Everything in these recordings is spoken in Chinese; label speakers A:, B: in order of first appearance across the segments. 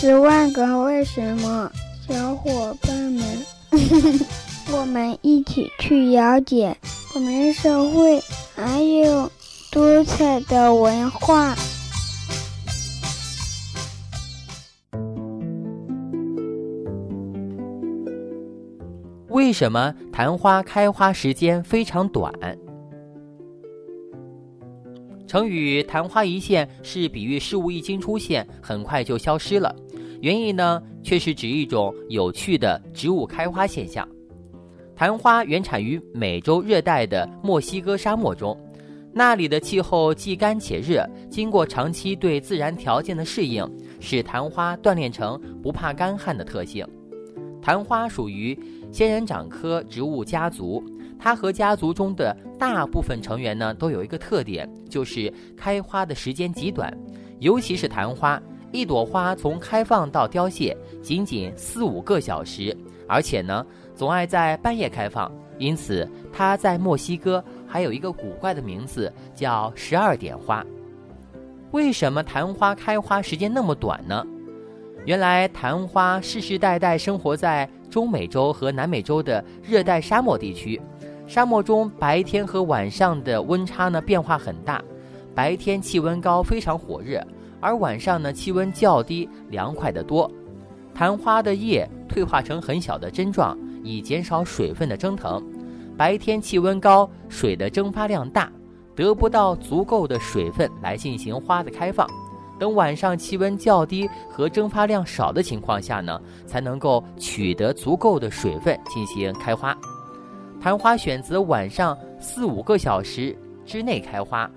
A: 十万个为什么，小伙伴们，我们一起去了解我们社会还有多彩的文化。
B: 为什么昙花开花时间非常短？成语“昙花一现”是比喻事物一经出现，很快就消失了。原意呢，却是指一种有趣的植物开花现象。昙花原产于美洲热带的墨西哥沙漠中，那里的气候既干且热，经过长期对自然条件的适应，使昙花锻炼成不怕干旱的特性。昙花属于仙人掌科植物家族。它和家族中的大部分成员呢，都有一个特点，就是开花的时间极短，尤其是昙花，一朵花从开放到凋谢仅仅四五个小时，而且呢，总爱在半夜开放，因此它在墨西哥还有一个古怪的名字，叫十二点花。为什么昙花开花时间那么短呢？原来昙花世世代代生活在中美洲和南美洲的热带沙漠地区。沙漠中白天和晚上的温差呢变化很大，白天气温高，非常火热，而晚上呢气温较低，凉快得多。昙花的叶退化成很小的针状，以减少水分的蒸腾。白天气温高，水的蒸发量大，得不到足够的水分来进行花的开放。等晚上气温较低和蒸发量少的情况下呢，才能够取得足够的水分进行开花。昙花选择晚上四五个小时之内开花，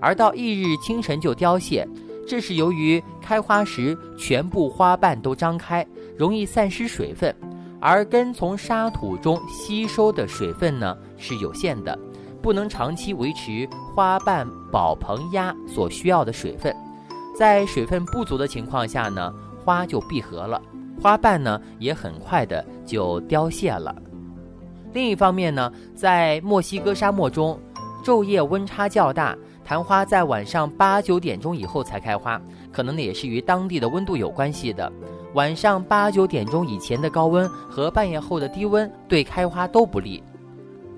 B: 而到翌日清晨就凋谢。这是由于开花时全部花瓣都张开，容易散失水分，而根从沙土中吸收的水分呢是有限的，不能长期维持花瓣保膨压所需要的水分。在水分不足的情况下呢，花就闭合了，花瓣呢也很快的就凋谢了。另一方面呢，在墨西哥沙漠中，昼夜温差较大，昙花在晚上八九点钟以后才开花，可能呢也是与当地的温度有关系的。晚上八九点钟以前的高温和半夜后的低温对开花都不利。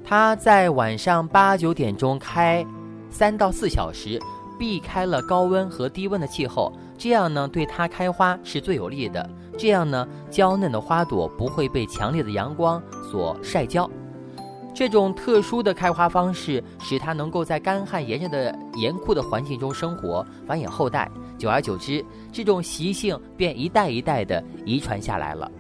B: 它在晚上八九点钟开三到四小时，避开了高温和低温的气候，这样呢对它开花是最有利的。这样呢，娇嫩的花朵不会被强烈的阳光所晒焦。这种特殊的开花方式，使它能够在干旱炎热的严酷的环境中生活，繁衍后代。久而久之，这种习性便一代一代的遗传下来了。